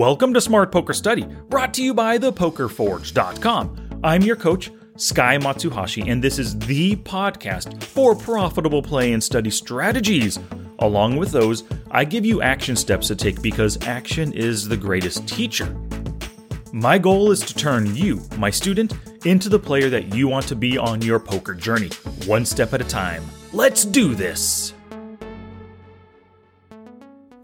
Welcome to Smart Poker Study, brought to you by thepokerforge.com. I'm your coach, Sky Matsuhashi, and this is the podcast for profitable play and study strategies. Along with those, I give you action steps to take because action is the greatest teacher. My goal is to turn you, my student, into the player that you want to be on your poker journey, one step at a time. Let's do this!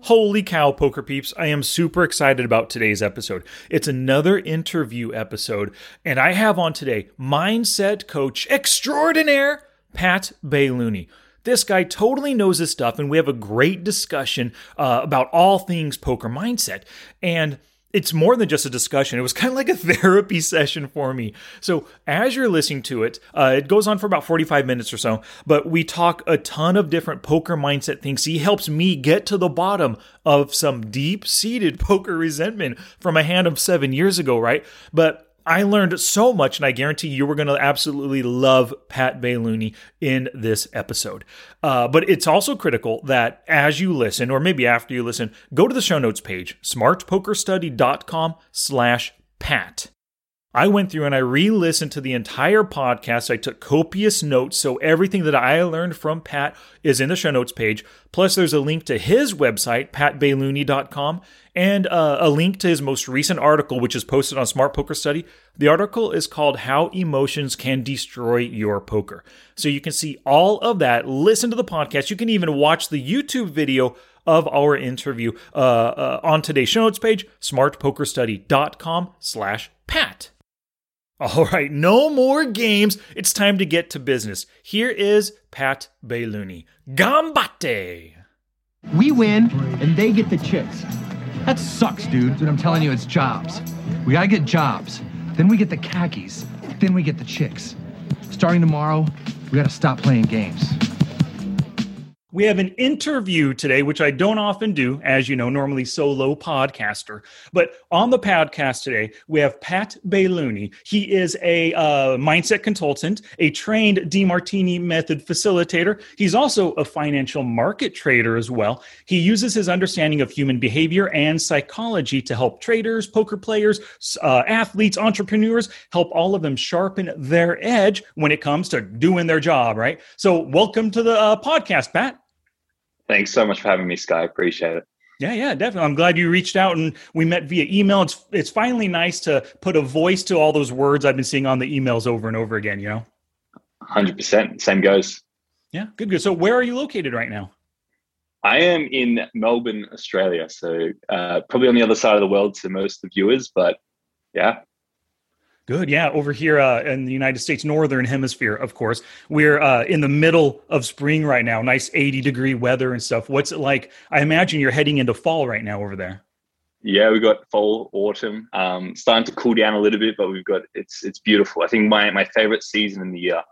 Holy cow, poker peeps. I am super excited about today's episode. It's another interview episode, and I have on today mindset coach extraordinaire, Pat Bailouni. This guy totally knows his stuff, and we have a great discussion uh, about all things poker mindset. And it's more than just a discussion. It was kind of like a therapy session for me. So, as you're listening to it, uh, it goes on for about 45 minutes or so, but we talk a ton of different poker mindset things. He helps me get to the bottom of some deep seated poker resentment from a hand of seven years ago, right? But I learned so much, and I guarantee you were going to absolutely love Pat Bailouni in this episode. Uh, but it's also critical that as you listen, or maybe after you listen, go to the show notes page, smartpokerstudy.com slash Pat. I went through and I re listened to the entire podcast. I took copious notes. So everything that I learned from Pat is in the show notes page. Plus, there's a link to his website, patbailouni.com, and uh, a link to his most recent article, which is posted on Smart Poker Study. The article is called How Emotions Can Destroy Your Poker. So you can see all of that, listen to the podcast. You can even watch the YouTube video of our interview uh, uh, on today's show notes page, smartpokerstudy.com slash Pat. All right, no more games. It's time to get to business. Here is Pat Bailouni. Gambate! We win, and they get the chicks. That sucks, dude. Dude, I'm telling you, it's jobs. We gotta get jobs. Then we get the khakis. Then we get the chicks. Starting tomorrow, we gotta stop playing games. We have an interview today, which I don't often do, as you know, normally solo podcaster. But on the podcast today, we have Pat Bailouni. He is a uh, mindset consultant, a trained Demartini method facilitator. He's also a financial market trader as well. He uses his understanding of human behavior and psychology to help traders, poker players, uh, athletes, entrepreneurs, help all of them sharpen their edge when it comes to doing their job, right? So, welcome to the uh, podcast, Pat. Thanks so much for having me, Sky. Appreciate it. Yeah, yeah, definitely. I'm glad you reached out and we met via email. It's it's finally nice to put a voice to all those words I've been seeing on the emails over and over again, you know? 100%. Same goes. Yeah, good, good. So, where are you located right now? I am in Melbourne, Australia. So, uh, probably on the other side of the world to most of the viewers, but yeah, Good. Yeah. Over here uh, in the United States, Northern Hemisphere, of course, we're uh, in the middle of spring right now. Nice 80 degree weather and stuff. What's it like? I imagine you're heading into fall right now over there. Yeah, we got fall, autumn, um, starting to cool down a little bit, but we've got it's it's beautiful. I think my my favorite season in the year.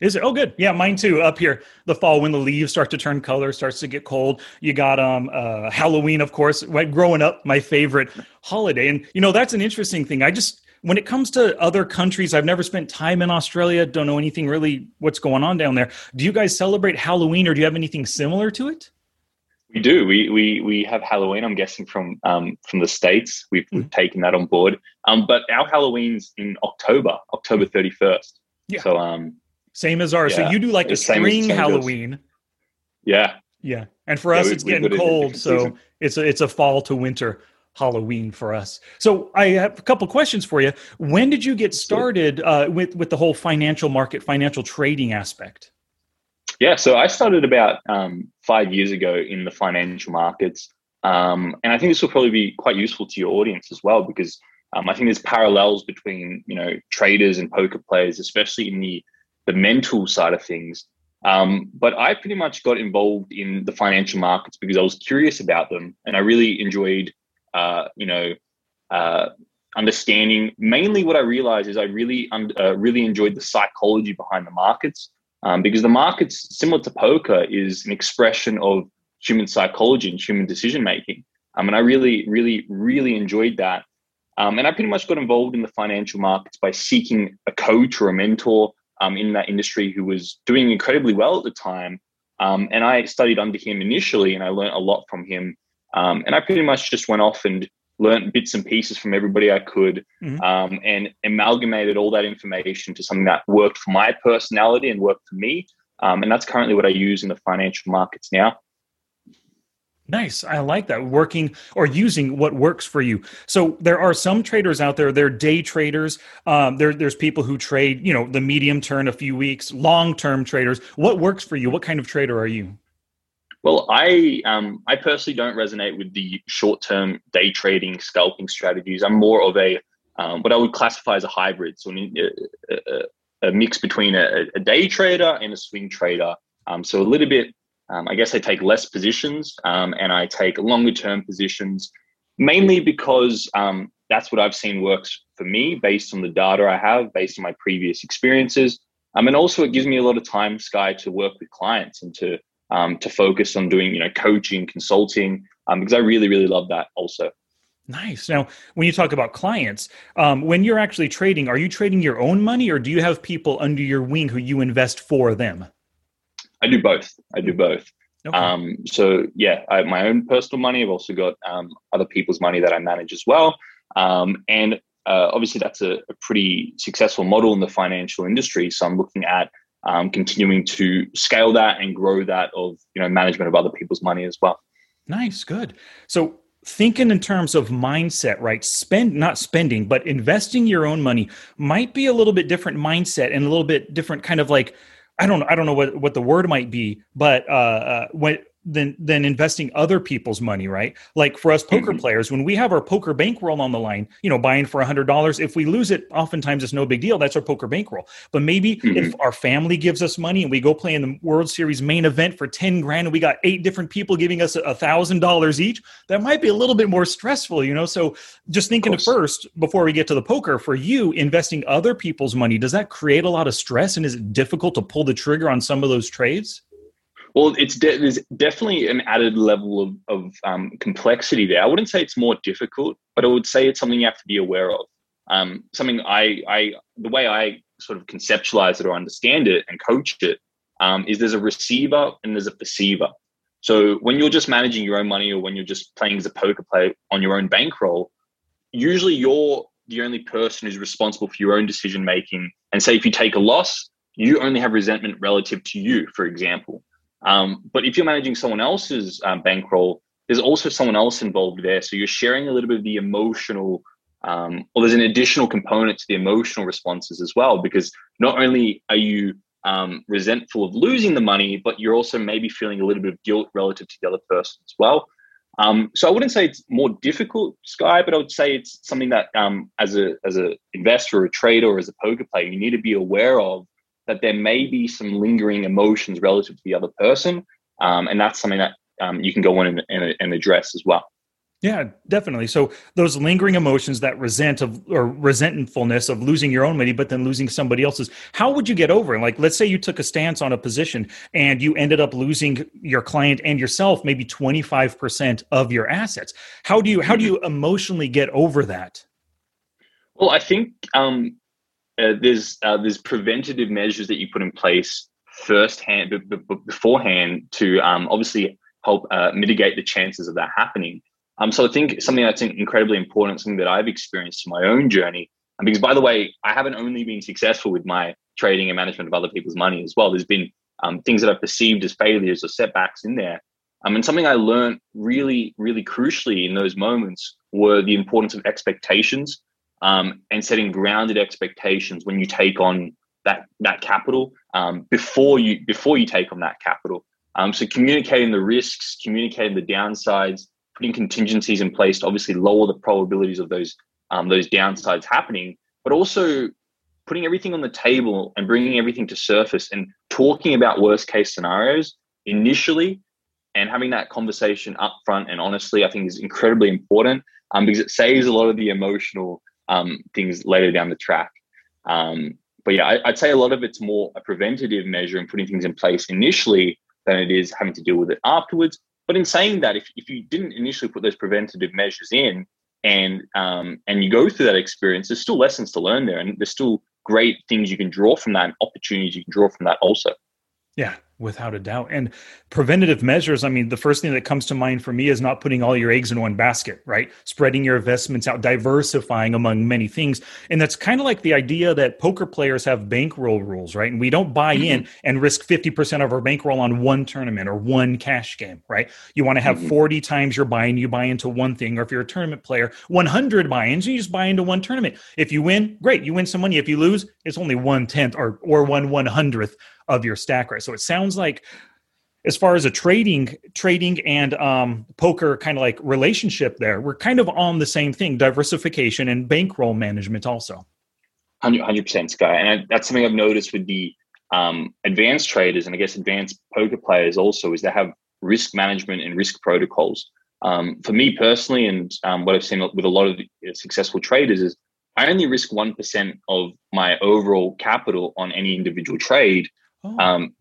Is it? Oh, good. Yeah, mine too. Up here, the fall when the leaves start to turn color, starts to get cold. You got um uh, Halloween, of course. Right, growing up, my favorite holiday, and you know that's an interesting thing. I just when it comes to other countries, I've never spent time in Australia, don't know anything really what's going on down there. Do you guys celebrate Halloween or do you have anything similar to it? We do. We we we have Halloween. I'm guessing from um, from the states. We've, mm-hmm. we've taken that on board. Um, but our Halloween's in October, October 31st. Yeah. So um, same as ours. Yeah. So you do like a spring Halloween. Yeah. Yeah. And for yeah, us, we, it's getting cold, so season. it's a it's a fall to winter Halloween for us. So I have a couple questions for you. When did you get started uh, with with the whole financial market, financial trading aspect? Yeah, so I started about um, five years ago in the financial markets, um, and I think this will probably be quite useful to your audience as well because um, I think there's parallels between you know traders and poker players, especially in the the mental side of things. Um, but I pretty much got involved in the financial markets because I was curious about them, and I really enjoyed uh, you know, uh, understanding. Mainly, what I realized is I really uh, really enjoyed the psychology behind the markets um, because the markets, similar to poker, is an expression of human psychology and human decision making. Um, and I really, really, really enjoyed that. Um, and I pretty much got involved in the financial markets by seeking a coach or a mentor um, in that industry who was doing incredibly well at the time. Um, and I studied under him initially, and I learned a lot from him um, and I pretty much just went off and learned bits and pieces from everybody I could, mm-hmm. um, and amalgamated all that information to something that worked for my personality and worked for me. Um, and that's currently what I use in the financial markets now. Nice. I like that. Working or using what works for you. So there are some traders out there, they're day traders. Um, there, there's people who trade, you know, the medium term, a few weeks, long term traders. What works for you? What kind of trader are you? Well, I um, I personally don't resonate with the short term day trading scalping strategies. I'm more of a um, what I would classify as a hybrid, so a, a, a mix between a, a, day trader and a swing trader. Um, so a little bit um, I guess I take less positions um, and I take longer term positions, mainly because um, that's what I've seen works for me based on the data I have, based on my previous experiences. Um, and also, it gives me a lot of time, Sky, to work with clients and to um, to focus on doing you know coaching, consulting, um, because I really really love that also. Nice. Now, when you talk about clients, um, when you're actually trading, are you trading your own money or do you have people under your wing who you invest for them? I do both. I do both. Okay. Um, so yeah, I have my own personal money. I've also got um, other people's money that I manage as well. Um, and uh, obviously, that's a, a, pretty successful model in the financial industry. So I'm looking at um, continuing to scale that and grow that of you know management of other people's money as well. Nice, good. So thinking in terms of mindset right spend not spending but investing your own money might be a little bit different mindset and a little bit different kind of like I don't I don't know what what the word might be, but uh, uh, when than than investing other people's money, right? Like for us poker mm-hmm. players, when we have our poker bankroll on the line, you know, buying for a hundred dollars, if we lose it, oftentimes it's no big deal. That's our poker bankroll. But maybe mm-hmm. if our family gives us money and we go play in the World Series main event for ten grand, and we got eight different people giving us a thousand dollars each, that might be a little bit more stressful, you know. So just thinking at first before we get to the poker, for you investing other people's money, does that create a lot of stress, and is it difficult to pull the trigger on some of those trades? Well, it's de- there's definitely an added level of, of um, complexity there. I wouldn't say it's more difficult, but I would say it's something you have to be aware of. Um, something I, I, the way I sort of conceptualize it or understand it and coach it um, is there's a receiver and there's a perceiver. So when you're just managing your own money or when you're just playing as a poker player on your own bankroll, usually you're the only person who's responsible for your own decision making. And say if you take a loss, you only have resentment relative to you, for example. Um, but if you're managing someone else's um, bankroll, there's also someone else involved there. So you're sharing a little bit of the emotional, um, or there's an additional component to the emotional responses as well, because not only are you um, resentful of losing the money, but you're also maybe feeling a little bit of guilt relative to the other person as well. Um, so I wouldn't say it's more difficult, Sky, but I would say it's something that um, as a as an investor, or a trader, or as a poker player, you need to be aware of that there may be some lingering emotions relative to the other person. Um, and that's something that um, you can go in and, and, and, address as well. Yeah, definitely. So those lingering emotions, that resent of or resentfulness of losing your own money, but then losing somebody else's. How would you get over it? Like, let's say you took a stance on a position and you ended up losing your client and yourself maybe twenty five percent of your assets. How do you how do you emotionally get over that? Well, I think um, uh, there's uh, there's preventative measures that you put in place firsthand b- b- beforehand to um, obviously help uh, mitigate the chances of that happening. Um, so I think something that's incredibly important, something that I've experienced in my own journey. And because by the way, I haven't only been successful with my trading and management of other people's money as well. There's been um, things that I've perceived as failures or setbacks in there. Um, and something I learned really, really crucially in those moments were the importance of expectations um, and setting grounded expectations when you take on that that capital um, before you before you take on that capital. Um, so communicating the risks, communicating the downsides, putting contingencies in place to obviously lower the probabilities of those um, those downsides happening, but also putting everything on the table and bringing everything to surface and talking about worst case scenarios initially and having that conversation up front and honestly, I think is incredibly important um, because it saves a lot of the emotional um, things later down the track. Um, but yeah, I, would say a lot of it's more a preventative measure and putting things in place initially than it is having to deal with it afterwards. But in saying that, if, if you didn't initially put those preventative measures in and um, and you go through that experience, there's still lessons to learn there, and there's still great things you can draw from that, and opportunities you can draw from that also. Yeah, Without a doubt. And preventative measures, I mean, the first thing that comes to mind for me is not putting all your eggs in one basket, right? Spreading your investments out, diversifying among many things. And that's kind of like the idea that poker players have bankroll rules, right? And we don't buy mm-hmm. in and risk 50% of our bankroll on one tournament or one cash game, right? You want to have mm-hmm. 40 times your buy-in, you buy into one thing. Or if you're a tournament player, 100 buy-ins, you just buy into one tournament. If you win, great, you win some money. If you lose, it's only one tenth or, or one one hundredth of your stack right? So it sounds like as far as a trading trading and um, poker kind of like relationship there we're kind of on the same thing diversification and bankroll management also. 100% sky and that's something i've noticed with the um, advanced traders and i guess advanced poker players also is they have risk management and risk protocols. Um, for me personally and um, what i've seen with a lot of successful traders is i only risk 1% of my overall capital on any individual trade Oh. Um,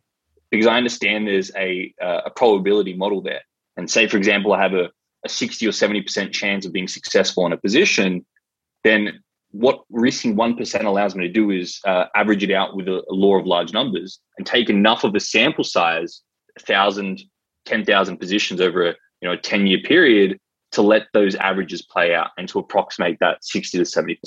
because I understand there's a uh, a probability model there. And say, for example, I have a, a 60 or 70% chance of being successful in a position, then what risking 1% allows me to do is uh, average it out with a, a, law of large numbers and take enough of a sample size, 1,000, 10,000 positions over a you know a 10 year period to let those averages play out and to approximate that 60 to 70%.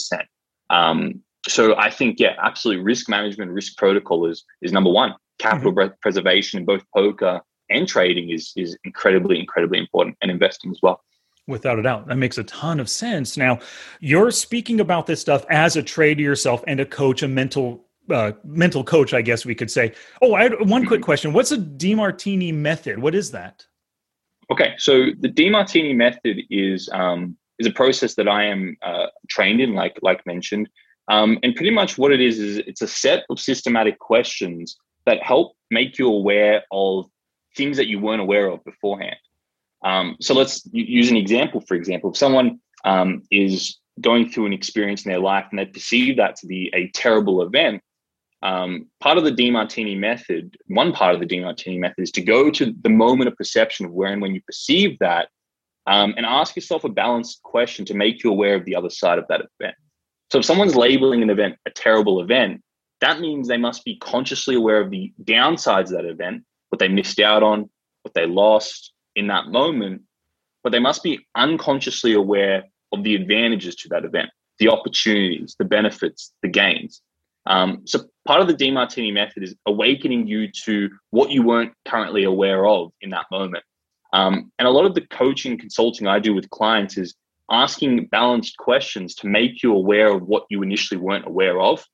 Um, so I think, yeah, absolutely. Risk management, risk protocol is is number one. Capital mm-hmm. preservation in both poker and trading is is incredibly, incredibly important, and investing as well. Without a doubt, that makes a ton of sense. Now, you're speaking about this stuff as a trader yourself and a coach, a mental uh, mental coach, I guess we could say. Oh, I had one quick mm-hmm. question. What's a Demartini method? What is that? Okay, so the Demartini method is um, is a process that I am uh, trained in, like like mentioned. Um, and pretty much what it is is it's a set of systematic questions that help make you aware of things that you weren't aware of beforehand. Um, so let's use an example. For example, if someone um, is going through an experience in their life and they perceive that to be a terrible event, um, part of the Demartini method, one part of the Demartini method is to go to the moment of perception of where and when you perceive that um, and ask yourself a balanced question to make you aware of the other side of that event. So if someone's labeling an event a terrible event, that means they must be consciously aware of the downsides of that event, what they missed out on, what they lost in that moment, but they must be unconsciously aware of the advantages to that event, the opportunities, the benefits, the gains. Um, so part of the Demartini method is awakening you to what you weren't currently aware of in that moment. Um, and a lot of the coaching consulting I do with clients is asking balanced questions to make you aware of what you initially weren't aware of.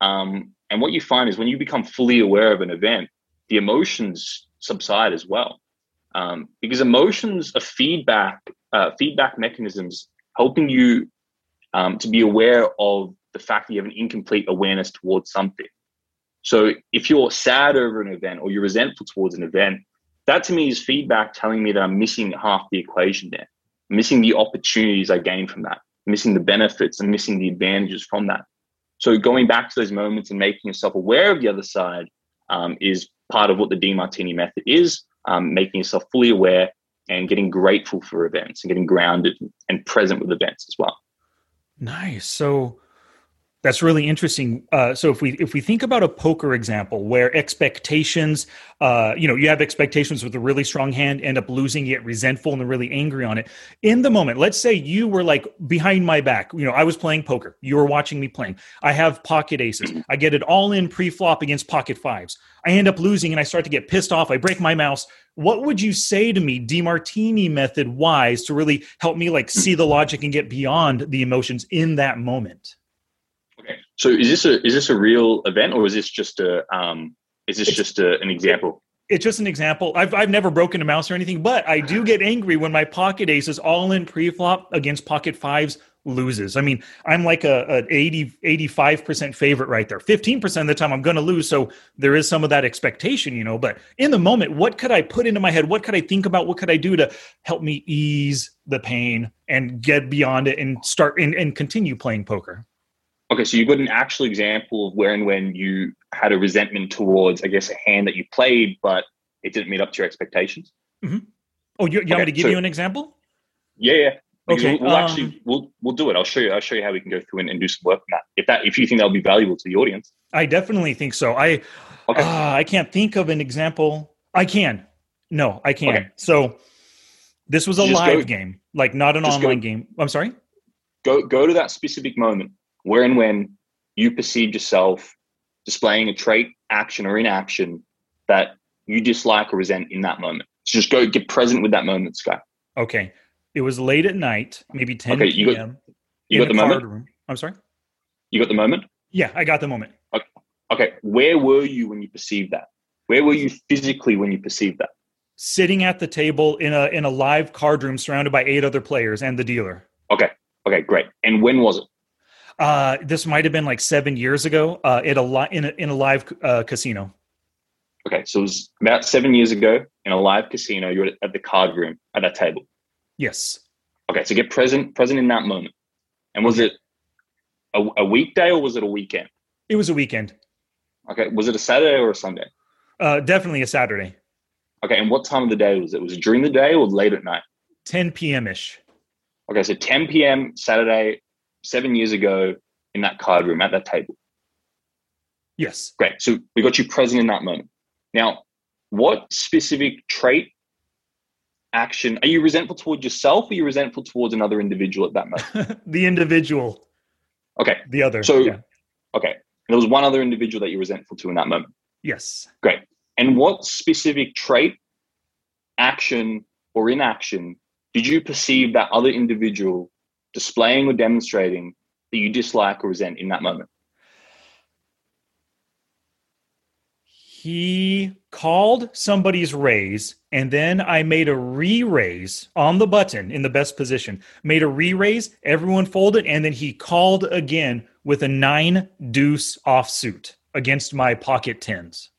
Um, and what you find is when you become fully aware of an event, the emotions subside as well. Um, because emotions are feedback, uh, feedback mechanisms helping you um, to be aware of the fact that you have an incomplete awareness towards something. So if you're sad over an event or you're resentful towards an event, that to me is feedback telling me that I'm missing half the equation there missing the opportunities I gained from that, missing the benefits and missing the advantages from that. So going back to those moments and making yourself aware of the other side um, is part of what the Demartini method is, um, making yourself fully aware and getting grateful for events and getting grounded and present with events as well. Nice. So that's really interesting. Uh, so if we if we think about a poker example where expectations, uh, you know, you have expectations with a really strong hand, end up losing, get resentful and really angry on it. In the moment, let's say you were like behind my back. You know, I was playing poker. You were watching me playing. I have pocket aces. I get it all in pre-flop against pocket fives. I end up losing and I start to get pissed off. I break my mouse. What would you say to me, Demartini method wise, to really help me like see the logic and get beyond the emotions in that moment? So is this a is this a real event or is this just a um, is this it's, just a, an example? It's just an example. I've I've never broken a mouse or anything, but I do get angry when my pocket aces all in pre-flop against pocket fives loses. I mean, I'm like a, a 80 85% favorite right there. 15% of the time I'm going to lose, so there is some of that expectation, you know, but in the moment, what could I put into my head? What could I think about? What could I do to help me ease the pain and get beyond it and start and, and continue playing poker? Okay, so you've got an actual example of where and when you had a resentment towards, I guess, a hand that you played, but it didn't meet up to your expectations. Mm-hmm. Oh, you, you okay, want me to give so, you an example? Yeah, yeah. okay, we'll, we'll um, actually we'll we'll do it. I'll show you. I'll show you how we can go through and, and do some work on that. If that if you think that'll be valuable to the audience, I definitely think so. I Okay. Ah, I can't think of an example. I can. No, I can. Okay. So this was a live go- game, like not an just go- online game. I'm sorry. go go to that specific moment where and when you perceived yourself displaying a trait, action, or inaction that you dislike or resent in that moment. So just go get present with that moment, Sky. Okay. It was late at night, maybe 10 Okay, you got- p.m. You in got the card moment. room. I'm sorry. You got the moment. Yeah, I got the moment. Okay, where were you when you perceived that? Where were you physically when you perceived that? Sitting at the table in a in a live card room, surrounded by eight other players and the dealer. Okay, okay, great. And when was it? Uh, this might have been like seven years ago. Uh, at a li- in a in a live uh, casino. Okay, so it was about seven years ago in a live casino. You were at- the card room at that table. Yes. Okay, so get present present in that moment. And was it a, a weekday or was it a weekend? It was a weekend. Okay, was it a Saturday or a Sunday? Uh, definitely a Saturday. Okay, and what time of the day was it? Was it during the day or late at night? 10 p.m. ish. Okay, so 10 p.m. Saturday, seven years ago in that card room at that table. Yes. Great. So we got you present in that moment. Now, what specific trait, action, are you resentful towards yourself or are you resentful towards another individual at that moment? the individual, Okay, the other. So- yeah. okay. There was one other individual that you're resentful to in that moment. Yes. Great. And what specific trait, action, or inaction did you perceive that other individual displaying or demonstrating that you dislike or resent in that moment? He called somebody's raise, and then I made a re raise on the button in the best position. Made a re raise, everyone folded, and then he called again with a nine deuce offsuit against my pocket tens.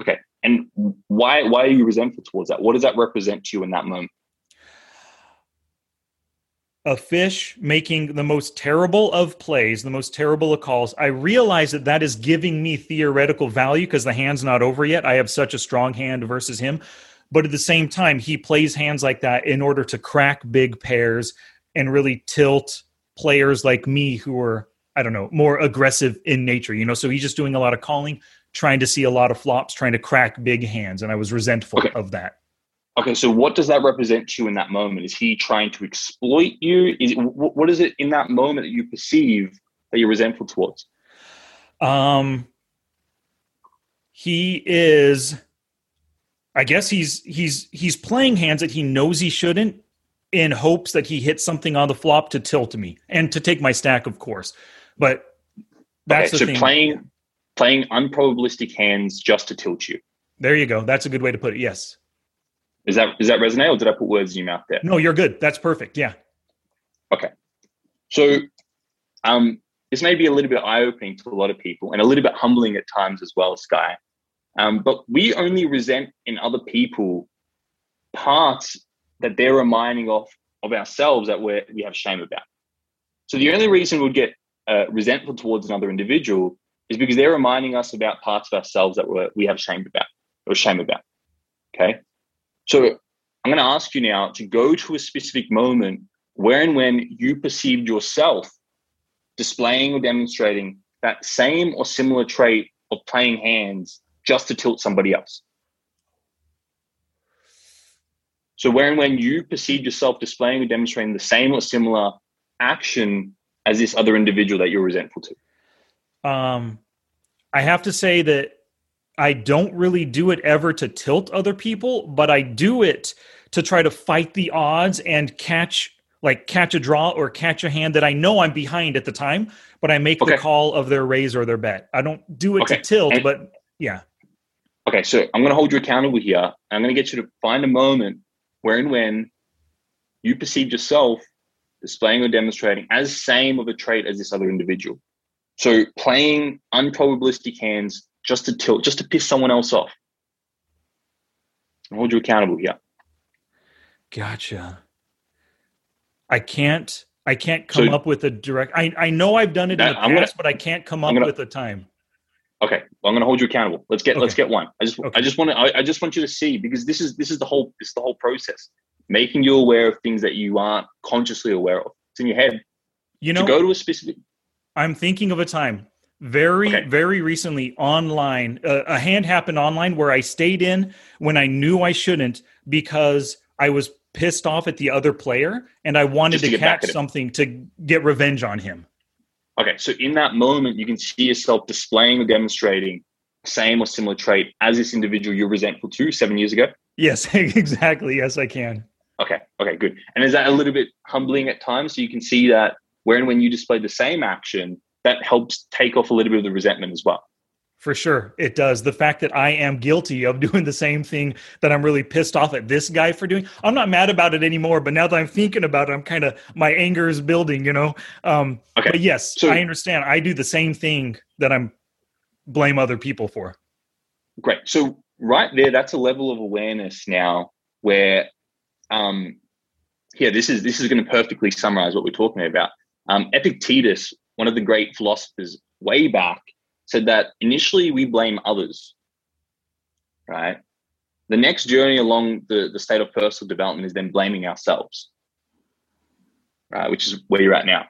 Okay. And why why are you resentful towards that? What does that represent to you in that moment? A fish making the most terrible of plays, the most terrible of calls, I realize that that is giving me theoretical value because the hand's not over yet. I have such a strong hand versus him. But at the same time, he plays hands like that in order to crack big pairs and really tilt players like me who are, I don't know, more aggressive in nature. You know, so he's just doing a lot of calling, trying to see a lot of flops, trying to crack big hands. And I was resentful Okay. of that. Okay, so what does that represent to you in that moment? Is he trying to exploit you? Is wh- what is it in that moment that you perceive that you're resentful towards? Um, he is. I guess he's he's he's playing hands that he knows he shouldn't, in hopes that he hits something on the flop to tilt me and to take my stack, of course. But that's okay, so the thing. playing playing unprobabilistic hands just to tilt you. there you go. That's a good way to put it. Yes. Is that is that resonate or did I put words in your mouth there? No, you're good. That's perfect. Yeah. Okay. So um, this may be a little bit eye-opening to a lot of people and a little bit humbling at times as well, Sky. Um, but we only resent in other people parts that they're reminding of of ourselves that we we have shame about. So the only reason we'd get uh, resentful towards another individual is because they're reminding us about parts of ourselves that we're, we have shame about or shame about. Okay. So I'm going to ask you now to go to a specific moment where and when you perceived yourself displaying or demonstrating that same or similar trait of playing hands just to tilt somebody else. So, where and when you perceived yourself displaying or demonstrating the same or similar action as this other individual that you're resentful to. Um, I have to say that I don't really do it ever to tilt other people, but I do it to try to fight the odds and catch like catch a draw or catch a hand that I know I'm behind at the time, but I make Okay. the call of their raise or their bet. I don't do it Okay. to tilt, And- but yeah. Okay, so I'm going to hold you accountable here. I'm going to get you to find a moment where and when you perceived yourself displaying or demonstrating as same of a trait as this other individual. So playing unprobabilistic hands just to tilt, just to piss someone else off. Hold you accountable here. Gotcha. I can't I can't come So- up with a direct I, I know I've done it in the I'm gonna- past, but I can't come up gonna- with a time. Okay, well, I'm going to hold you accountable. Let's get let's get one. I just Okay. I just want to I, I just want you to see because this is this is the whole this is the whole process, making you aware of things that you aren't consciously aware of. It's in your head. You to know, go to a specific I'm thinking of a time. Very Okay. very recently online uh, a hand happened online where i stayed in when i knew i shouldn't because i was pissed off at the other player and i wanted Just to to, catch something to get revenge on him Okay, so in that moment, you can see yourself displaying or demonstrating same or similar trait as this individual you're resentful to seven years ago. yes exactly yes i can Okay, okay, good. And is that a little bit humbling at times? So you can see that where and when you display the same action, that helps take off a little bit of the resentment as well. For sure, it does. The fact that I am guilty of doing the same thing that I'm really pissed off at this guy for doing, I'm not mad about it anymore. But now that I'm thinking about it, I'm kind of my anger is building. You know. Um, Okay, But yes, so- I understand. I do the same thing that I'm blame other people for. Great. So right there, that's a level of awareness now where, um, yeah, this is this is going to perfectly summarize what we're talking about. Um, Epictetus, one of the great philosophers way back, said that initially we blame others, right? The next journey along the, the state of personal development is then blaming ourselves, right? Which is where you're at now.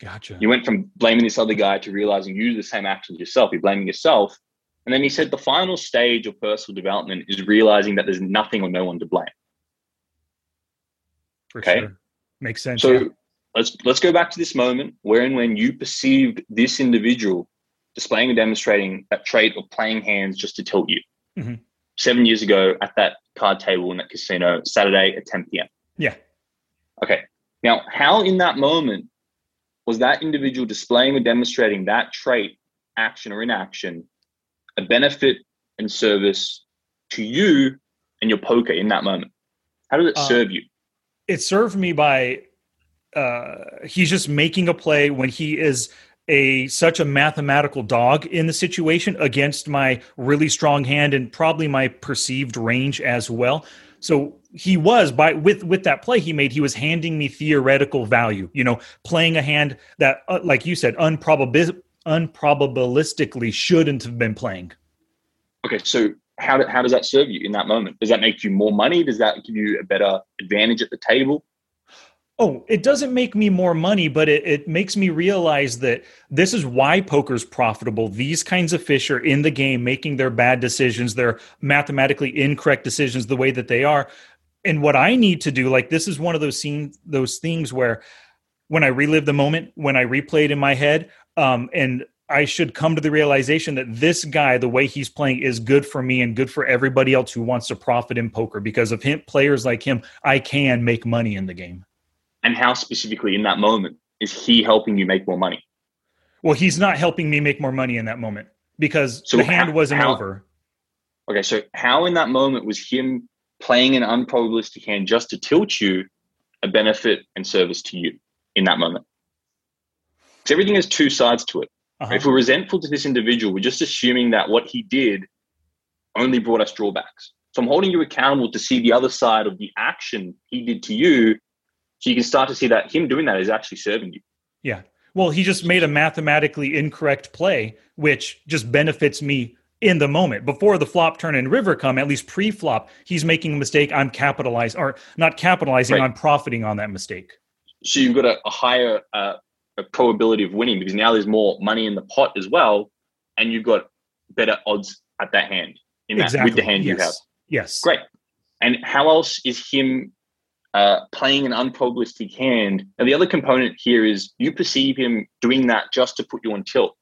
Gotcha. You went from blaming this other guy to realizing you do the same actions yourself. You're blaming yourself. And then he said the final stage of personal development is realizing that there's nothing or no one to blame. For okay. sure. Makes sense. So yeah. Let's let's go back to this moment where and when you perceived this individual displaying and demonstrating that trait of playing hands just to tilt you. Mhm. Seven years ago at that card table in that casino, Saturday at 10 p.m. Yeah. Okay. Now, how in that moment was that individual displaying or demonstrating that trait, action or inaction, a benefit and service to you and your poker in that moment? How did it Uh, serve you? it served me by uh he's just making a play when he is a such a mathematical dog in the situation against my really strong hand and probably my perceived range as well so he was by with with that play he made he was handing me theoretical value you know playing a hand that uh, like you said unprobabil unprobabilistically shouldn't have been playing Okay, so how, do, how does that serve you in that moment? Does that make you more money? Does that give you a better advantage at the table? Oh, it doesn't make me more money, but it, it makes me realize that this is why poker's profitable. These kinds of fish are in the game making their bad decisions, their mathematically incorrect decisions the way that they are. And what I need to do, like this is one of those scene those things where when I relive the moment, when I replay it in my head, um, and I should come to the realization that this guy, the way he's playing, is good for me and good for everybody else who wants to profit in poker. Because of him, players like him, I can make money in the game. And how specifically in that moment is he helping you make more money? Well, he's not helping me make more money in that moment because So the hand how- wasn't how- over. Okay, so how in that moment was him playing an unprobabilistic hand just to tilt you a benefit and service to you in that moment? Because everything has two sides to it. Uh-huh. If we're resentful to this individual, we're just assuming that what he did only brought us drawbacks. So I'm holding you accountable to see the other side of the action he did to you. So you can start to see that him doing that is actually serving you. Yeah. Well, he just made a mathematically incorrect play, which just benefits me in the moment. Before the flop, turn, and river come, at least pre flop, he's making a mistake. I'm capitalizing, or not capitalizing, Right. I'm profiting on that mistake. So you've got a, a higher uh, a probability of winning because now there's more money in the pot as well, and you've got better odds at that hand in that with the hand you have. Yes. Great. And how else is him uh, playing an unprobabilistic hand? And the other component here is you perceive him doing that just to put you on tilt.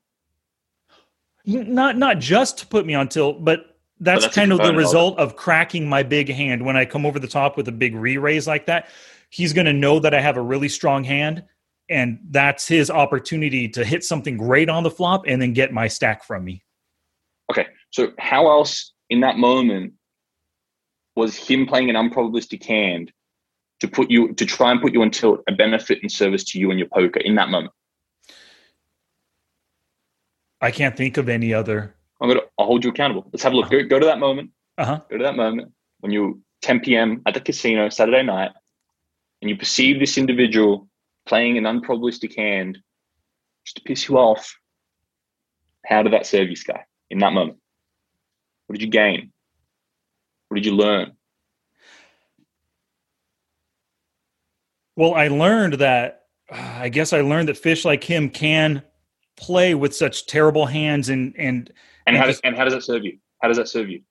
Not not just to put me on tilt, but that's, that's kind of the component of result of cracking my big hand when I come over the top with a big re-raise like that. He's going to know that I have a really strong hand, and that's his opportunity to hit something great on the flop and then get my stack from me. Okay. So how else in that moment was him playing an unprobabilistic hand to put you to try and put you on tilt a benefit and service to you and your poker in that moment? I can't think of any other. I'm gonna I'll hold you accountable. Let's have a look. Go, go to that moment. Uh huh. Go to that moment when you 10 p.m. at the casino Saturday night, and you perceive this individual playing an unprobabilistic hand just to piss you off. How did that serve you, Sky, in that moment? What did you gain? What did you learn? Well, I learned that. uh, I guess I learned that fish like him can play with such terrible hands and and And how does and how does that serve you? How does that serve you?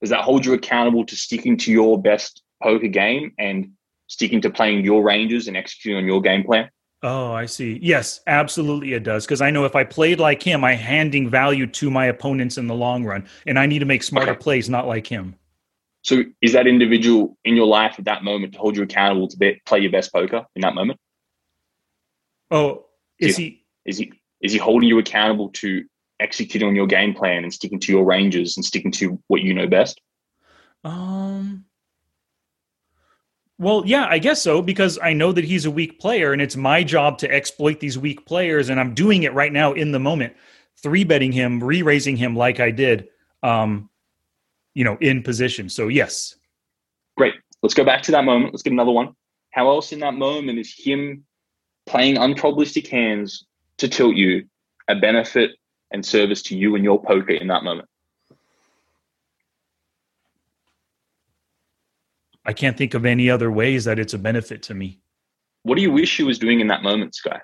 Does that hold you accountable to sticking to your best poker game and sticking to playing your ranges and executing on your game plan? Oh, I see. Yes, absolutely it does. Because I know if I played like him, I'm handing value to my opponents in the long run. And I need to make smarter Okay. plays, not like him. So is that individual in your life at that moment to hold you accountable to be, play your best poker in that moment? Oh, is he Is he is he holding you accountable to executing on your game plan and sticking to your ranges and sticking to what you know best? um well, yeah, I guess so because I know that he's a weak player and it's my job to exploit these weak players and I'm doing it right now in the moment. Three betting him, re-raising him like I did um you know, in position. So yes. Great. Let's go back to that moment. Let's get another one. How else in that moment is him playing unprobabilistic hands to tilt you a benefit and service to you and your poker in that moment? I can't think of any other ways that it's a benefit to me. What do you wish he was doing in that moment, Sky?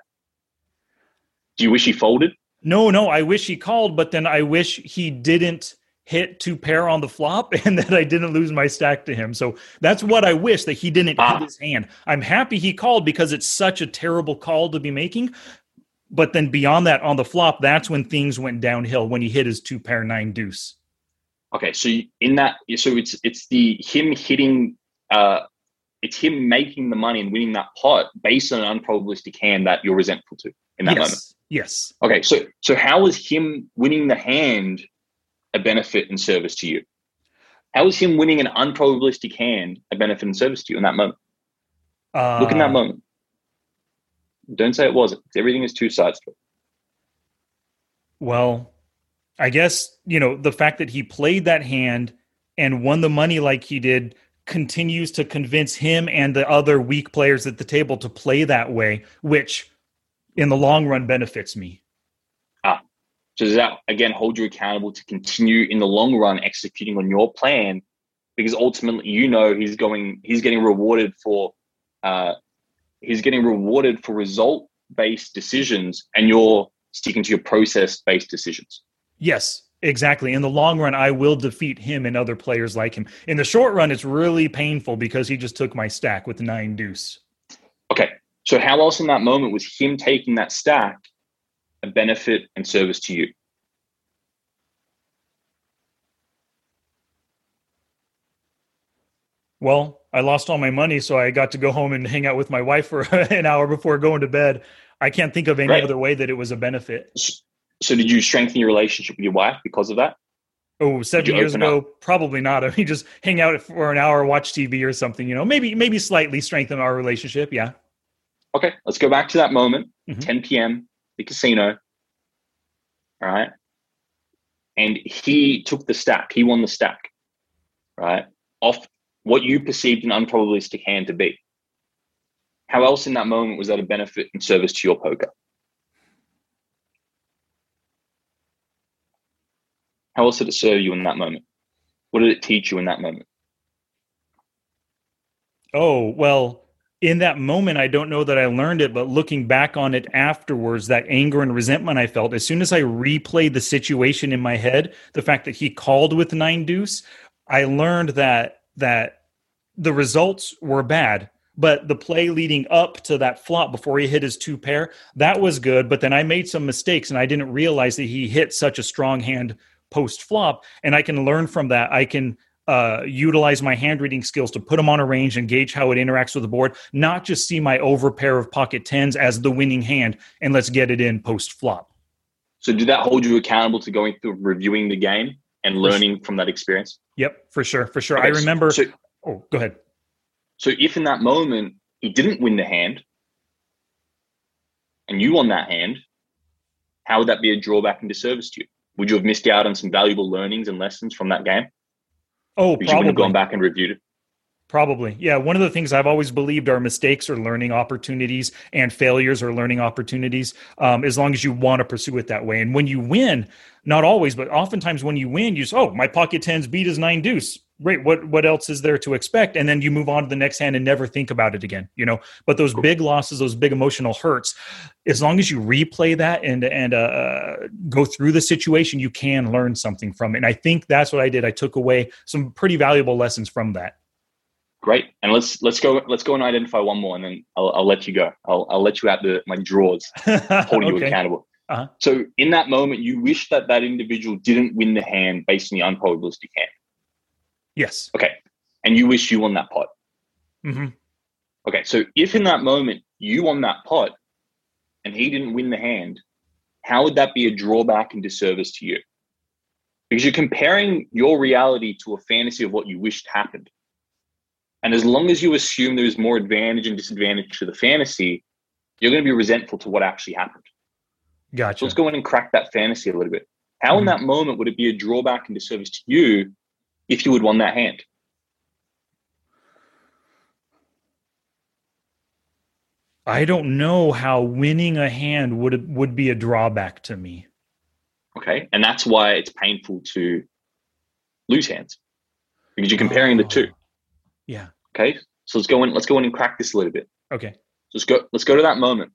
Do you wish he folded? No, no, I wish he called, but then I wish he didn't hit two pair on the flop and that I didn't lose my stack to him. So that's what I wish that he didn't Ah. hit his hand. I'm happy he called because it's such a terrible call to be making. But then beyond that, on the flop, that's when things went downhill when he hit his two pair nine deuce. Okay, so in that, so it's it's the him hitting, uh, it's him making the money and winning that pot based on an unprobabilistic hand that you're resentful to in that yes. moment. Yes. Okay, so so how was him winning the hand a benefit and service to you? How is him winning an unprobabilistic hand a benefit and service to you in that moment? Uh, Look in that moment. Don't say it wasn't. Everything is two sides to it. Well, I guess, you know, the fact that he played that hand and won the money like he did continues to convince him and the other weak players at the table to play that way, which in the long run benefits me. So does that again hold you accountable to continue in the long run executing on your plan? Because ultimately, you know he's going, he's getting rewarded for, uh, he's getting rewarded for result based decisions, and you're sticking to your process based decisions. Yes, exactly. In the long run, I will defeat him and other players like him. In the short run, it's really painful because he just took my stack with nine deuce. Okay, so how else in that moment was him taking that stack a benefit and service to you? Well, I lost all my money, so I got to go home and hang out with my wife for an hour before going to bed. I can't think of any Right. other way that it was a benefit. So did you strengthen your relationship with your wife because of that? Oh, seven years ago, probably not. I mean, just hang out for an hour, watch TV or something. You know, maybe maybe slightly strengthen our relationship. Yeah. Okay, let's go back to that moment, Mhm. 10 p.m., the casino. Right. And he took the stack, he won the stack, right? Off what you perceived an unprobabilistic hand to be. How else in that moment was that a benefit and service to your poker? How else did it serve you in that moment? What did it teach you in that moment? Oh well, in that moment, I don't know that I learned it, but looking back on it afterwards, that anger and resentment I felt as soon as I replayed the situation in my head, the fact that he called with nine deuce, I learned that that the results were bad. But the play leading up to that flop before he hit his two pair, that was good. But then I made some mistakes and I didn't realize that he hit such a strong hand post flop. And I can learn from that. I can uh, utilize my hand reading skills to put them on a range and gauge how it interacts with the board, not just see my over pair of pocket tens as the winning hand and let's get it in post flop. So, did that hold you accountable to going through reviewing the game and learning from that experience? Yep, for sure, for sure. Okay, I remember. So, oh, go ahead. So if in that moment he didn't win the hand and you won that hand, how would that be a drawback and disservice to you? Would you have missed out on some valuable learnings and lessons from that game? Oh, Because you wouldn't have probably. gone back and reviewed it. Probably. Yeah. One of the things I've always believed are mistakes are learning opportunities and failures are learning opportunities, um, as long as you want to pursue it that way. And when you win, not always, but oftentimes when you win, you say, oh, my pocket tens beat his nine deuce. Great. What what else is there to expect? And then you move on to the next hand and never think about it again. You know. But those big losses, those big emotional hurts, as long as you replay that and and uh, go through the situation, you can learn something from it. And I think that's what I did. I took away some pretty valuable lessons from that. Great, and let's let's go let's go and identify one more, and then I'll, I'll let you go. I'll, I'll let you out the my drawers, holding okay. you accountable. Uh-huh. So in that moment, you wish that that individual didn't win the hand based on the unprobabilistic hand. Yes. Okay, and you wish you won that pot. Mm-hmm. Okay, so if in that moment you won that pot, and he didn't win the hand, how would that be a drawback and disservice to you? Because you're comparing your reality to a fantasy of what you wished happened. And as long as you assume there's more advantage and disadvantage to the fantasy, you're going to be resentful to what actually happened. Gotcha. So let's go in and crack that fantasy a little bit. How mm-hmm. in that moment would it be a drawback and disservice to you if you had won that hand? I don't know how winning a hand would would be a drawback to me. Okay, and that's why it's painful to lose hands because you're comparing oh. the two. Yeah. Okay. So let's go in. Let's go in and crack this a little bit. Okay. So let's go. Let's go to that moment,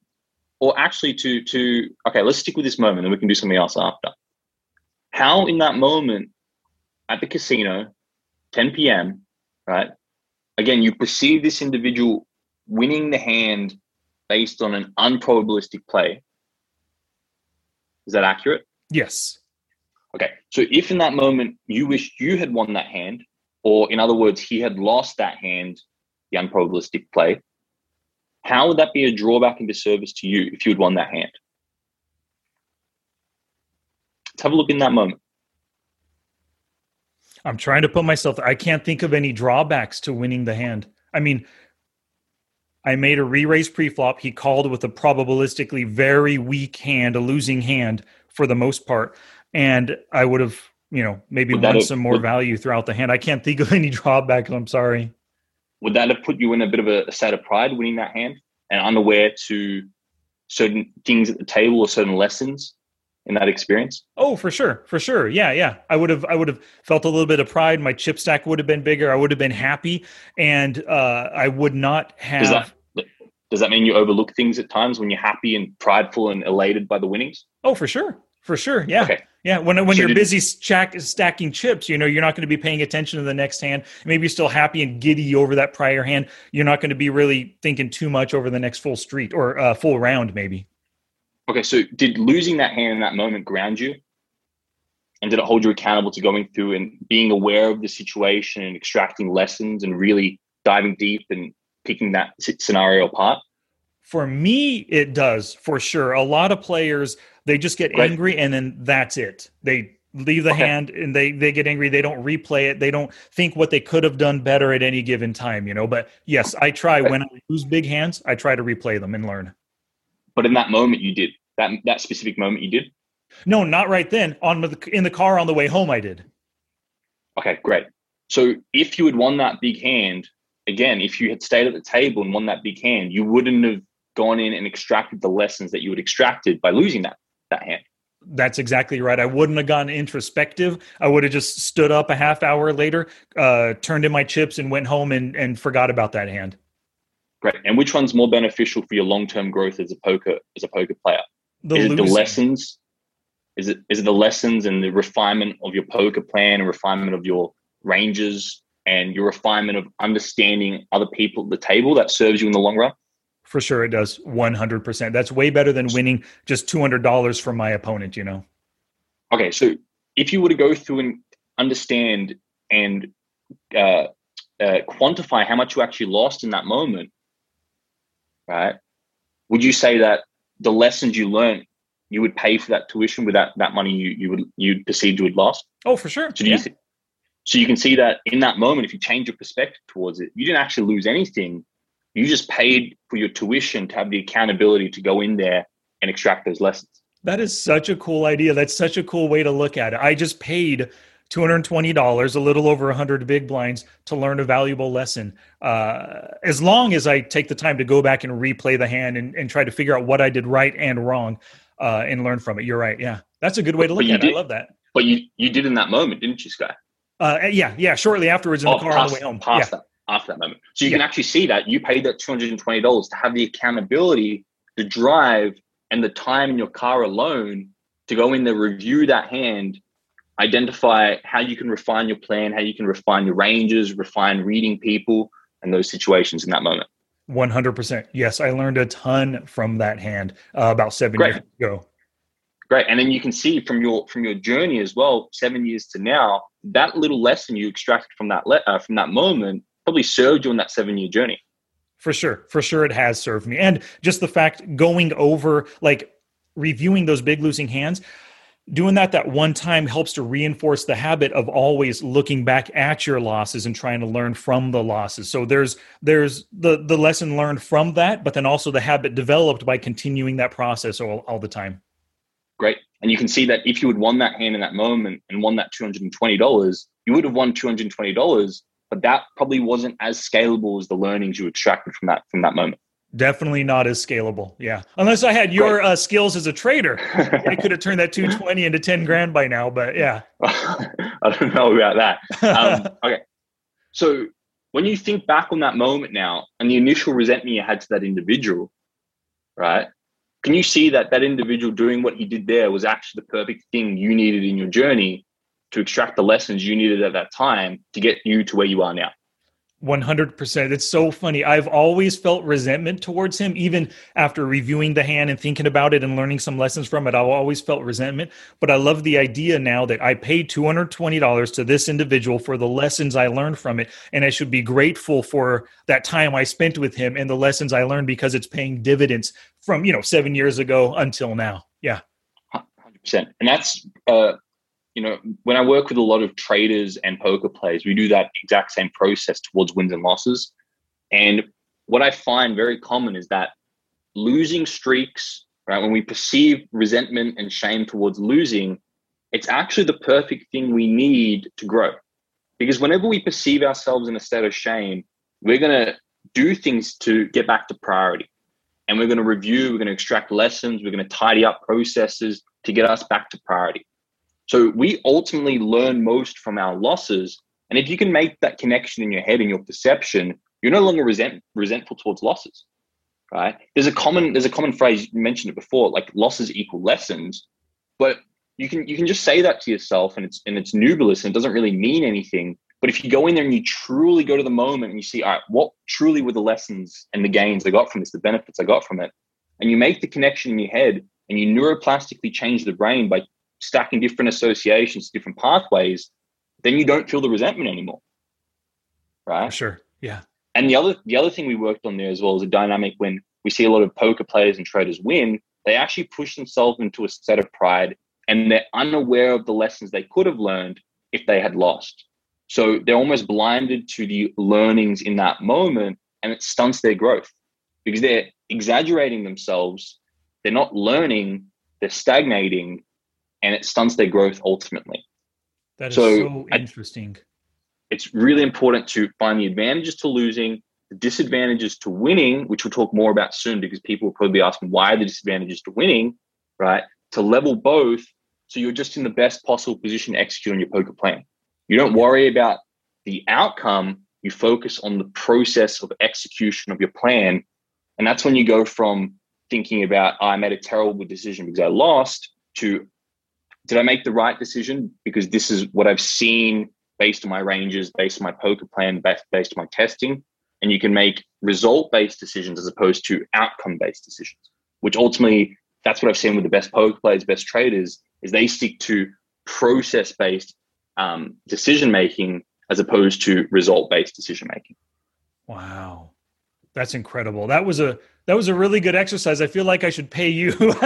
or actually to to. Okay, let's stick with this moment, and we can do something else after. How in that moment at the casino, 10 p.m. Right. Again, you perceive this individual winning the hand based on an unprobabilistic play. Is that accurate? Yes. Okay. So if in that moment you wished you had won that hand, or in other words, he had lost that hand, the unprobabilistic play, how would that be a drawback and disservice to you if you had won that hand? Let's have a look in that moment. I'm trying to put myself, I can't think of any drawbacks to winning the hand. I mean, I made a re-raise pre-flop. He called with a probabilistically very weak hand, a losing hand for the most part. And I would have you know, maybe would want some more would, value throughout the hand. I can't think of any drawbacks. I'm sorry. Would that have put you in a bit of a, a state of pride winning that hand and unaware to certain things at the table or certain lessons in that experience? Oh, for sure, for sure. Yeah, yeah. I would have, I would have felt a little bit of pride. My chip stack would have been bigger. I would have been happy, and uh, I would not have. Does that, does that mean you overlook things at times when you're happy and prideful and elated by the winnings? Oh, for sure, for sure. Yeah. Okay. Yeah, when when so you're busy stack, stacking chips, you know you're not going to be paying attention to the next hand. Maybe you're still happy and giddy over that prior hand. You're not going to be really thinking too much over the next full street or uh, full round, maybe. Okay, so did losing that hand in that moment ground you, and did it hold you accountable to going through and being aware of the situation and extracting lessons and really diving deep and picking that scenario apart? For me, it does for sure. A lot of players they just get right. angry and then that's it. They leave the okay. hand and they they get angry. They don't replay it. They don't think what they could have done better at any given time. You know. But yes, I try when I lose big hands. I try to replay them and learn. But in that moment, you did that that specific moment. You did. No, not right then. On the, in the car on the way home, I did. Okay, great. So if you had won that big hand again, if you had stayed at the table and won that big hand, you wouldn't have gone in and extracted the lessons that you had extracted by losing that that hand. That's exactly right. I wouldn't have gone introspective. I would have just stood up a half hour later, uh, turned in my chips, and went home and, and forgot about that hand. Great. And which one's more beneficial for your long term growth as a poker as a poker player? The is it the lessons? Is it is it the lessons and the refinement of your poker plan and refinement of your ranges and your refinement of understanding other people at the table that serves you in the long run? For sure, it does. 100%. That's way better than winning just $200 from my opponent, you know? Okay. So if you were to go through and understand and uh, uh, quantify how much you actually lost in that moment, right? Would you say that the lessons you learned, you would pay for that tuition with that, that money you, you would you perceived you had lost? Oh, for sure. So, yeah. you th- so you can see that in that moment, if you change your perspective towards it, you didn't actually lose anything you just paid for your tuition to have the accountability to go in there and extract those lessons. That is such a cool idea. That's such a cool way to look at it. I just paid $220, a little over 100 big blinds to learn a valuable lesson. Uh, as long as I take the time to go back and replay the hand and, and try to figure out what I did right and wrong uh, and learn from it. You're right. Yeah. That's a good way to look at did, it. I love that. But you, you did in that moment, didn't you, Sky? Uh, yeah. Yeah. Shortly afterwards in the Oh, car past, on the way home. past Yeah. that, after that moment. So you can actually see that you paid that $220 to have the accountability, the drive, and the time in your car alone to go in there, review that hand, identify how you can refine your plan, how you can refine your ranges, refine reading people and those situations in that moment. 100%. Yes. I learned a ton from that hand uh, about seven Great. years ago. Great. And then you can see from your from your journey as well, seven years to now, that little lesson you extracted from that le- uh, from that moment probably served you on that seven year journey. For sure. For sure, it has served me. And just the fact going over, like reviewing those big losing hands, doing that that one time helps to reinforce the habit of always looking back at your losses and trying to learn from the losses. So there's there's the the lesson learned from that, but then also the habit developed by continuing that process all, all the time. Great. And you can see that if you had won that hand in that moment and won that $220, you would have won $220, but that probably wasn't as scalable as the learnings you extracted from that from that moment. Definitely not as scalable. Yeah. Unless I had your uh, skills as a trader, I could have turned that 220 into 10 grand by now, but yeah. I don't know about that. Um, okay. So when you think back on that moment now and the initial resentment you had to that individual, right? Can you see that that individual doing what he did there was actually the perfect thing you needed in your journey to extract the lessons you needed at that time to get you to where you are now? 100%. It's so funny. I've always felt resentment towards him, even after reviewing the hand and thinking about it and learning some lessons from it. I've always felt resentment. But I love the idea now that I paid $220 to this individual for the lessons I learned from it. And I should be grateful for that time I spent with him and the lessons I learned because it's paying dividends from, you know, seven years ago until now. Yeah. Hundred percent, and that's uh, you know when I work with a lot of traders and poker players, we do that exact same process towards wins and losses. And what I find very common is that losing streaks, right? When we perceive resentment and shame towards losing, it's actually the perfect thing we need to grow. Because whenever we perceive ourselves in a state of shame, we're gonna do things to get back to priority and we're going to review, we're going to extract lessons, we're going to tidy up processes to get us back to priority. So we ultimately learn most from our losses. And if you can make that connection in your head and your perception, you're no longer resent, resentful towards losses. Right? There's a common there's a common phrase you mentioned it before, like losses equal lessons. But you can you can just say that to yourself and it's and it's nebulous and it doesn't really mean anything. But if you go in there and you truly go to the moment and you see, all right, what truly were the lessons and the gains I got from this, the benefits I got from it, and you make the connection in your head and you neuroplastically change the brain by stacking different associations, different pathways, then you don't feel the resentment anymore. Right. Sure. Yeah. And the other the other thing we worked on there as well is a dynamic when we see a lot of poker players and traders win, they actually push themselves into a state of pride and they're unaware of the lessons they could have learned if they had lost. So they're almost blinded to the learnings in that moment and it stunts their growth because they're exaggerating themselves. They're not learning, they're stagnating, and it stunts their growth ultimately. That is So, so, I- interesting. It's really important to find the advantages to losing, the disadvantages to winning, which we'll talk more about soon because people will probably be asking why the disadvantages to winning, right? To level both so you're just in the best possible position to execute on your poker plan. You don't worry about the outcome, you focus on the process of execution of your plan. And that's when you go from thinking about, "Oh, I made a terrible decision because I lost to did I make the right decision? Because this is what I've seen based on my ranges, based on my poker plan, based, based on my testing. And you can make result based decisions as opposed to outcome based decisions, which ultimately that's what I've seen with the best poker players, best traders, is they stick to process based um, decision making as opposed to result based decision making. Wow. That's incredible. That was a that was a really good exercise. I feel like I should pay you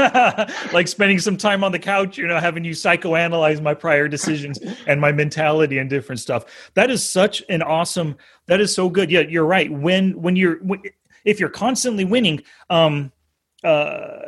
like spending some time on the couch, you know, having you psychoanalyze my prior decisions and my mentality and different stuff. That is such an awesome that is so good. Yeah, you're right. When when you're when, if you're constantly winning, um uh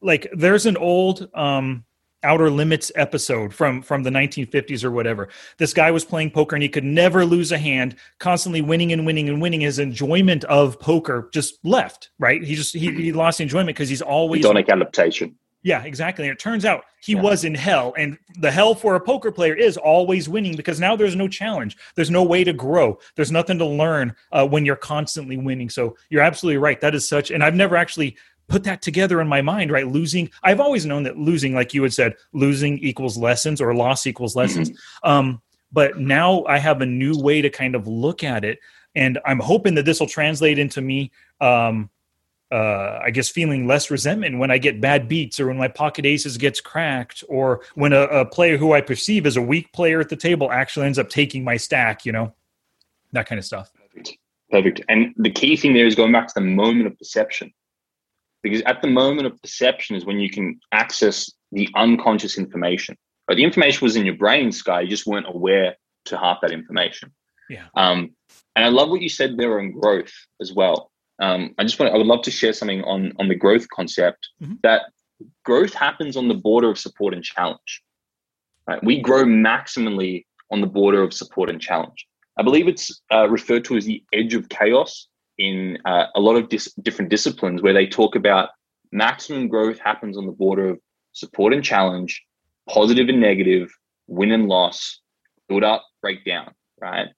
like there's an old um outer limits episode from from the 1950s or whatever. This guy was playing poker and he could never lose a hand constantly winning and winning and winning. His enjoyment of poker just left right? He just he, he lost enjoyment because he's always hedonic adaptation. Yeah exactly. And it turns out he yeah. was in hell and the hell for a poker player is always winning because now there's no challenge. There's no way to grow. There's nothing to learn uh, when you're constantly winning. So you're absolutely right. That is such and i've never actually put that together in my mind, right? Losing, I've always known that losing, like you had said, losing equals lessons or loss equals lessons. Mm-hmm. Um, but now I have a new way to kind of look at it. And I'm hoping that this will translate into me, um, uh, I guess, feeling less resentment when I get bad beats or when my pocket aces gets cracked or when a, a player who I perceive as a weak player at the table actually ends up taking my stack, you know, that kind of stuff. Perfect. Perfect. And the key thing there is going back to the moment of perception because at the moment of perception is when you can access the unconscious information. But the information was in your brain, Sky. You just weren't aware to half that information. Yeah. Um, and I love what you said there on growth as well. Um, I just want I would love to share something on on the growth concept mm-hmm. that growth happens on the border of support and challenge. Right? We grow maximally on the border of support and challenge. I believe it's uh, referred to as the edge of chaos in uh, a lot of dis- different disciplines where they talk about maximum growth happens on the border of support and challenge, positive and negative, win and loss, build up, break down, right?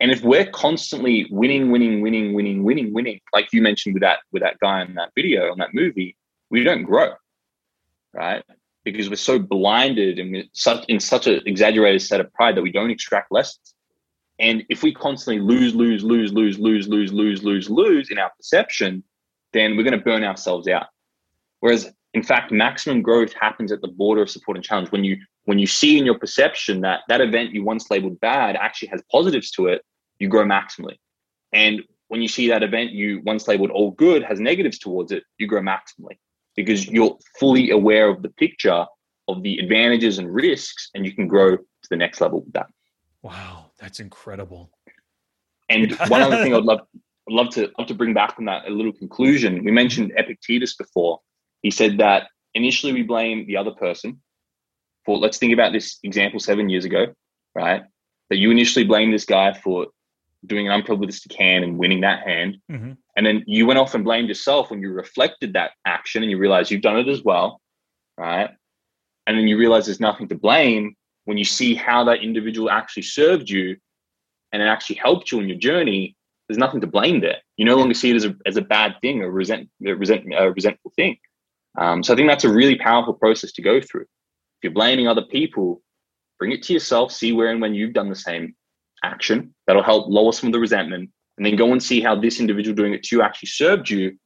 And if we're constantly winning, winning, winning, winning, winning, winning, like you mentioned with that with that guy in that video on that movie, we don't grow, right? Because we're so blinded and such in such an exaggerated state of pride that we don't extract lessons. And if we constantly lose, lose, lose, lose, lose, lose, lose, lose, lose in our perception, then we're going to burn ourselves out. Whereas, in fact, maximum growth happens at the border of support and challenge. When you when you see in your perception that that event you once labeled bad actually has positives to it, you grow maximally. And when you see that event you once labeled all good has negatives towards it, you grow maximally because you're fully aware of the picture of the advantages and risks, and you can grow to the next level with that. Wow. That's incredible. And one other thing I'd love love to love to bring back from that a little conclusion. We mentioned Epictetus before. He said that initially we blame the other person for let's think about this example seven years ago, right? That you initially blamed this guy for doing an unprobabilistic hand and winning that hand. Mm-hmm. And then you went off and blamed yourself when you reflected that action and you realize you've done it as well. Right. And then you realize there's nothing to blame when you see how that individual actually served you and it actually helped you on your journey, there's nothing to blame there. You no longer see it as a, as a bad thing or resent, resent, a resentful thing. Um, so I think that's a really powerful process to go through. If you're blaming other people, bring it to yourself, see where and when you've done the same action. That'll help lower some of the resentment. And then go and see how this individual doing it to you actually served you.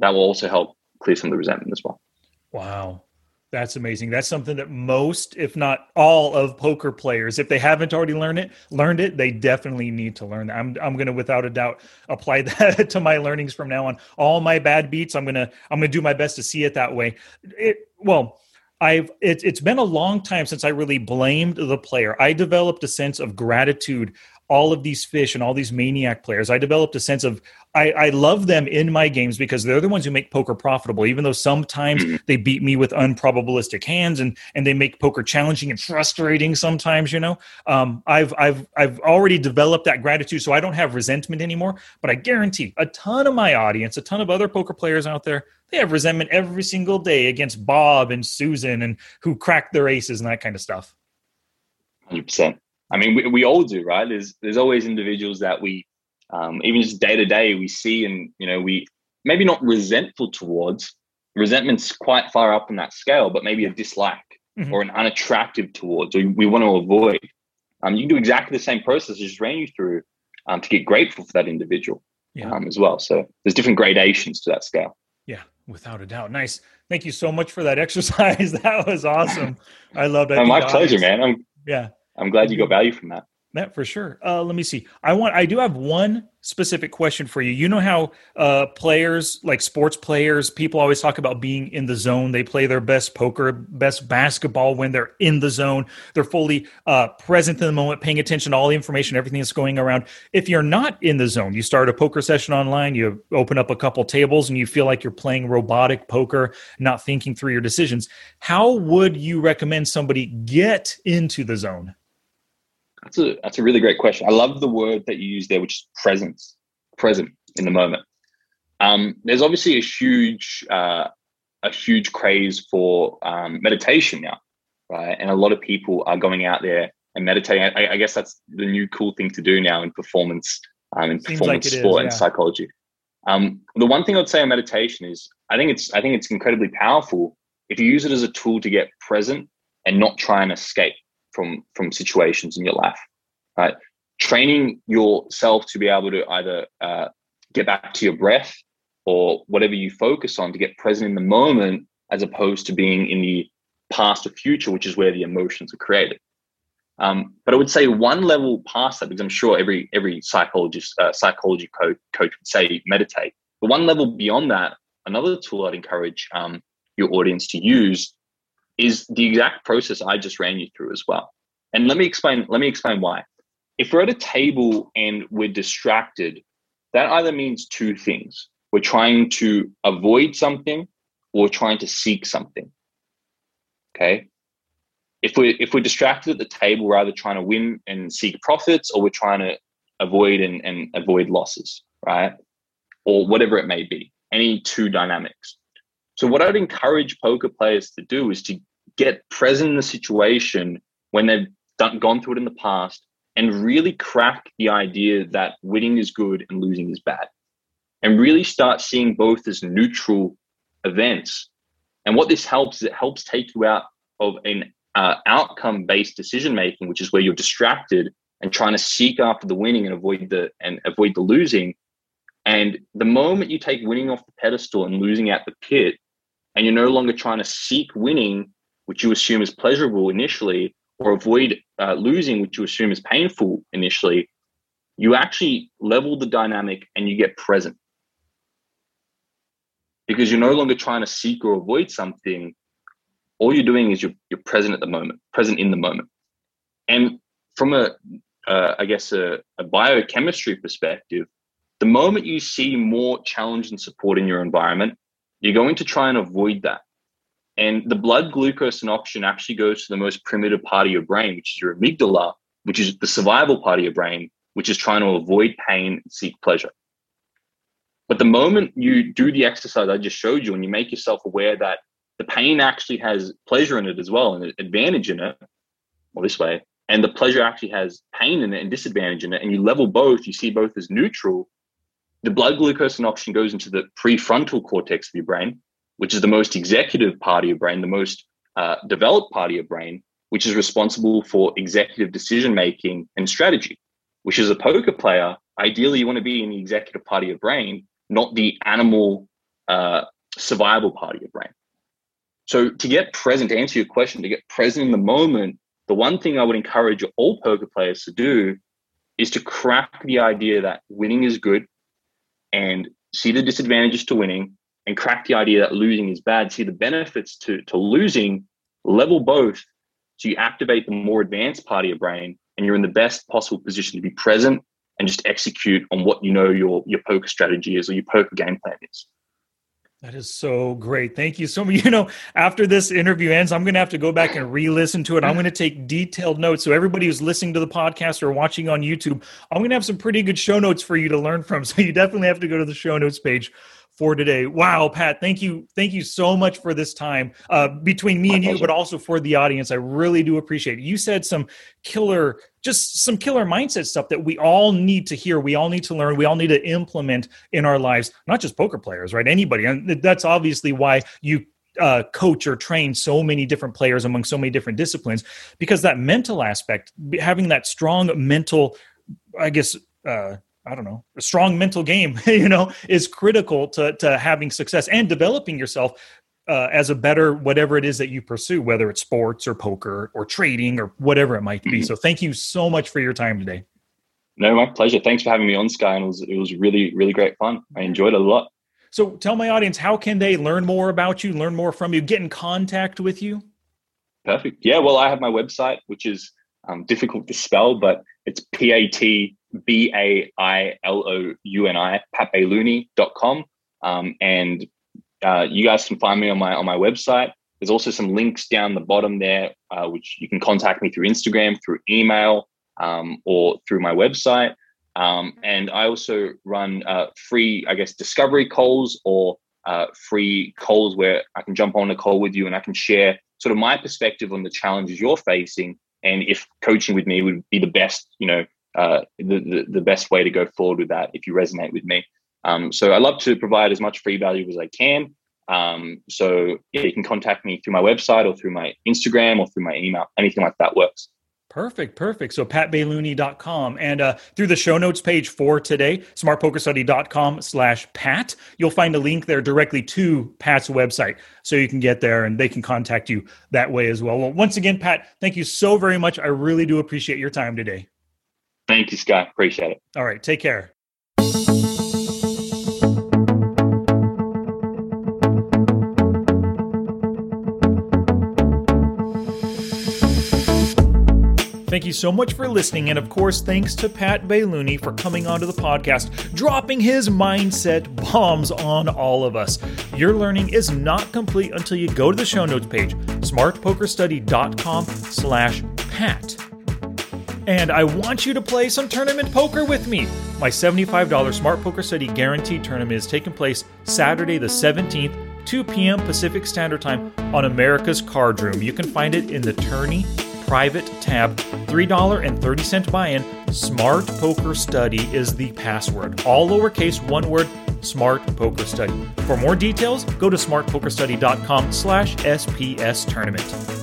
That will also help clear some of the resentment as well. Wow. That's amazing. That's something that most, if not all, of poker players, if they haven't already learned it, learned it, they definitely need to learn that. I'm I'm gonna without a doubt apply that to my learnings from now on. All my bad beats, I'm gonna I'm gonna do my best to see it that way. It well, I've it, it's been a long time since I really blamed the player. I developed a sense of gratitude all of these fish and all these maniac players. I developed a sense of I, I, love them in my games because they're the ones who make poker profitable. Even though sometimes mm-hmm. they beat me with unprobabilistic hands and and they make poker challenging and frustrating sometimes. You know, um, I've I've I've already developed that gratitude, so I don't have resentment anymore. But I guarantee a ton of my audience, a ton of other poker players out there, they have resentment every single day against Bob and Susan and who cracked their aces and that kind of stuff. Hundred percent. I mean, we, we all do, right? There's there's always individuals that we, um, even just day to day, we see, and you know, we maybe not resentful towards. Resentment's quite far up in that scale, but maybe a dislike mm-hmm. or an unattractive towards, or we want to avoid. Um, you can do exactly the same process I just ran you through um, to get grateful for that individual yeah. um, as well. So there's different gradations to that scale. Yeah, without a doubt. Nice. Thank you so much for that exercise. that was awesome. I loved it. Oh, my pleasure, man. I'm, yeah. I'm glad you got value from that. That for sure. Uh, let me see. I want. I do have one specific question for you. You know how uh, players, like sports players, people always talk about being in the zone. They play their best poker, best basketball when they're in the zone. They're fully uh, present in the moment, paying attention to all the information, everything that's going around. If you're not in the zone, you start a poker session online, you open up a couple tables, and you feel like you're playing robotic poker, not thinking through your decisions. How would you recommend somebody get into the zone? That's a that's a really great question. I love the word that you use there, which is presence, present in the moment. Um, there's obviously a huge uh, a huge craze for um, meditation now, right? And a lot of people are going out there and meditating. I, I guess that's the new cool thing to do now in performance, um, in Seems performance like sport is, yeah. and psychology. Um, the one thing I'd say on meditation is I think it's I think it's incredibly powerful if you use it as a tool to get present and not try and escape from from situations in your life right? Training yourself to be able to either uh, get back to your breath or whatever you focus on to get present in the moment as opposed to being in the past or future which is where the emotions are created. Um, but i would say one level past that because i'm sure every every psychologist uh, psychology coach, coach would say meditate. But one level beyond that another tool i'd encourage um, your audience to use is the exact process I just ran you through as well. And let me explain, let me explain why. If we're at a table and we're distracted, that either means two things. We're trying to avoid something or trying to seek something. Okay. If we're if we're distracted at the table, we're either trying to win and seek profits or we're trying to avoid and, and avoid losses, right? Or whatever it may be. Any two dynamics. So what I'd encourage poker players to do is to get present in the situation when they've done, gone through it in the past and really crack the idea that winning is good and losing is bad. And really start seeing both as neutral events. And what this helps is it helps take you out of an uh, outcome based decision making which is where you're distracted and trying to seek after the winning and avoid the and avoid the losing. And the moment you take winning off the pedestal and losing at the pit and you're no longer trying to seek winning which you assume is pleasurable initially, or avoid uh, losing, which you assume is painful initially, you actually level the dynamic and you get present. Because you're no longer trying to seek or avoid something. All you're doing is you're, you're present at the moment, present in the moment. And from a, uh, I guess, a, a biochemistry perspective, the moment you see more challenge and support in your environment, you're going to try and avoid that. And the blood glucose and oxygen actually goes to the most primitive part of your brain, which is your amygdala, which is the survival part of your brain, which is trying to avoid pain and seek pleasure. But the moment you do the exercise I just showed you and you make yourself aware that the pain actually has pleasure in it as well and an advantage in it, well, this way, and the pleasure actually has pain in it and disadvantage in it, and you level both, you see both as neutral, the blood glucose and oxygen goes into the prefrontal cortex of your brain, which is the most executive part of your brain, the most uh, developed part of your brain, which is responsible for executive decision making and strategy. Which, as a poker player, ideally you want to be in the executive part of your brain, not the animal uh, survival part of your brain. So, to get present, to answer your question, to get present in the moment, the one thing I would encourage all poker players to do is to crack the idea that winning is good and see the disadvantages to winning and crack the idea that losing is bad, see the benefits to, to losing, level both so you activate the more advanced part of your brain and you're in the best possible position to be present and just execute on what you know your your poker strategy is or your poker game plan is. That is so great. Thank you so much. You know, after this interview ends, I'm going to have to go back and re listen to it. I'm going to take detailed notes. So, everybody who's listening to the podcast or watching on YouTube, I'm going to have some pretty good show notes for you to learn from. So, you definitely have to go to the show notes page for today. Wow, Pat, thank you, thank you so much for this time uh, between me and you, but also for the audience. I really do appreciate it. You said some killer, just some killer mindset stuff that we all need to hear. We all need to learn. We all need to implement in our lives. Not just poker players, right? Anybody, and that's obviously why you uh, coach or train so many different players among so many different disciplines because that mental aspect having that strong mental i guess uh, I don't know, a strong mental game, you know, is critical to, to having success and developing yourself uh, as a better whatever it is that you pursue, whether it's sports or poker or trading or whatever it might be. Mm-hmm. So thank you so much for your time today. No, my pleasure. Thanks for having me on Sky, and it was it was really really great fun. I enjoyed it a lot. So tell my audience, how can they learn more about you, learn more from you, get in contact with you? Perfect. Yeah. Well, I have my website, which is um, difficult to spell, but it's P A T B A I L O U N I, patbailouni.com. Um, and uh, you guys can find me on my on my website. There's also some links down the bottom there, uh, which you can contact me through Instagram, through email, um, or through my website. Um, and I also run uh, free, I guess, discovery calls or uh, free calls where I can jump on a call with you and I can share sort of my perspective on the challenges you're facing and if coaching with me would be the best, you know, uh, the, the, the best way to go forward with that if you resonate with me. Um, so I love to provide as much free value as I can. Um, so yeah, you can contact me through my website or through my Instagram or through my email. Anything like that works. Perfect, perfect. So patbailouni.com and uh, through the show notes page for today, smartpokerstudy.com slash Pat, you'll find a link there directly to Pat's website. So you can get there and they can contact you that way as well. Well, once again, Pat, thank you so very much. I really do appreciate your time today. Thank you, Scott. Appreciate it. All right. Take care. Thank you so much for listening, and of course, thanks to Pat Bailouni for coming onto the podcast, dropping his mindset bombs on all of us. Your learning is not complete until you go to the show notes page, smartpokerstudy.com slash Pat. And I want you to play some tournament poker with me. My $75 Smart Poker Study Guaranteed Tournament is taking place Saturday the 17th, 2 p.m. Pacific Standard Time on America's Card Room. You can find it in the Tourney private tab, $3.30 buy in. Smart Poker Study is the password. All lowercase, one word, Smart Poker Study. For more details, go to smartpokerstudy.com slash SPS tournament.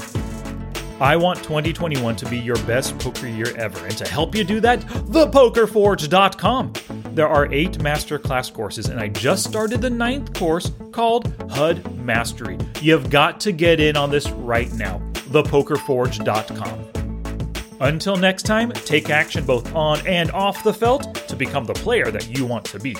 I want 2021 to be your best poker year ever, and to help you do that, thepokerforge.com. There are eight masterclass courses, and I just started the ninth course called HUD Mastery. You've got to get in on this right now thepokerforge.com. Until next time, take action both on and off the felt to become the player that you want to be.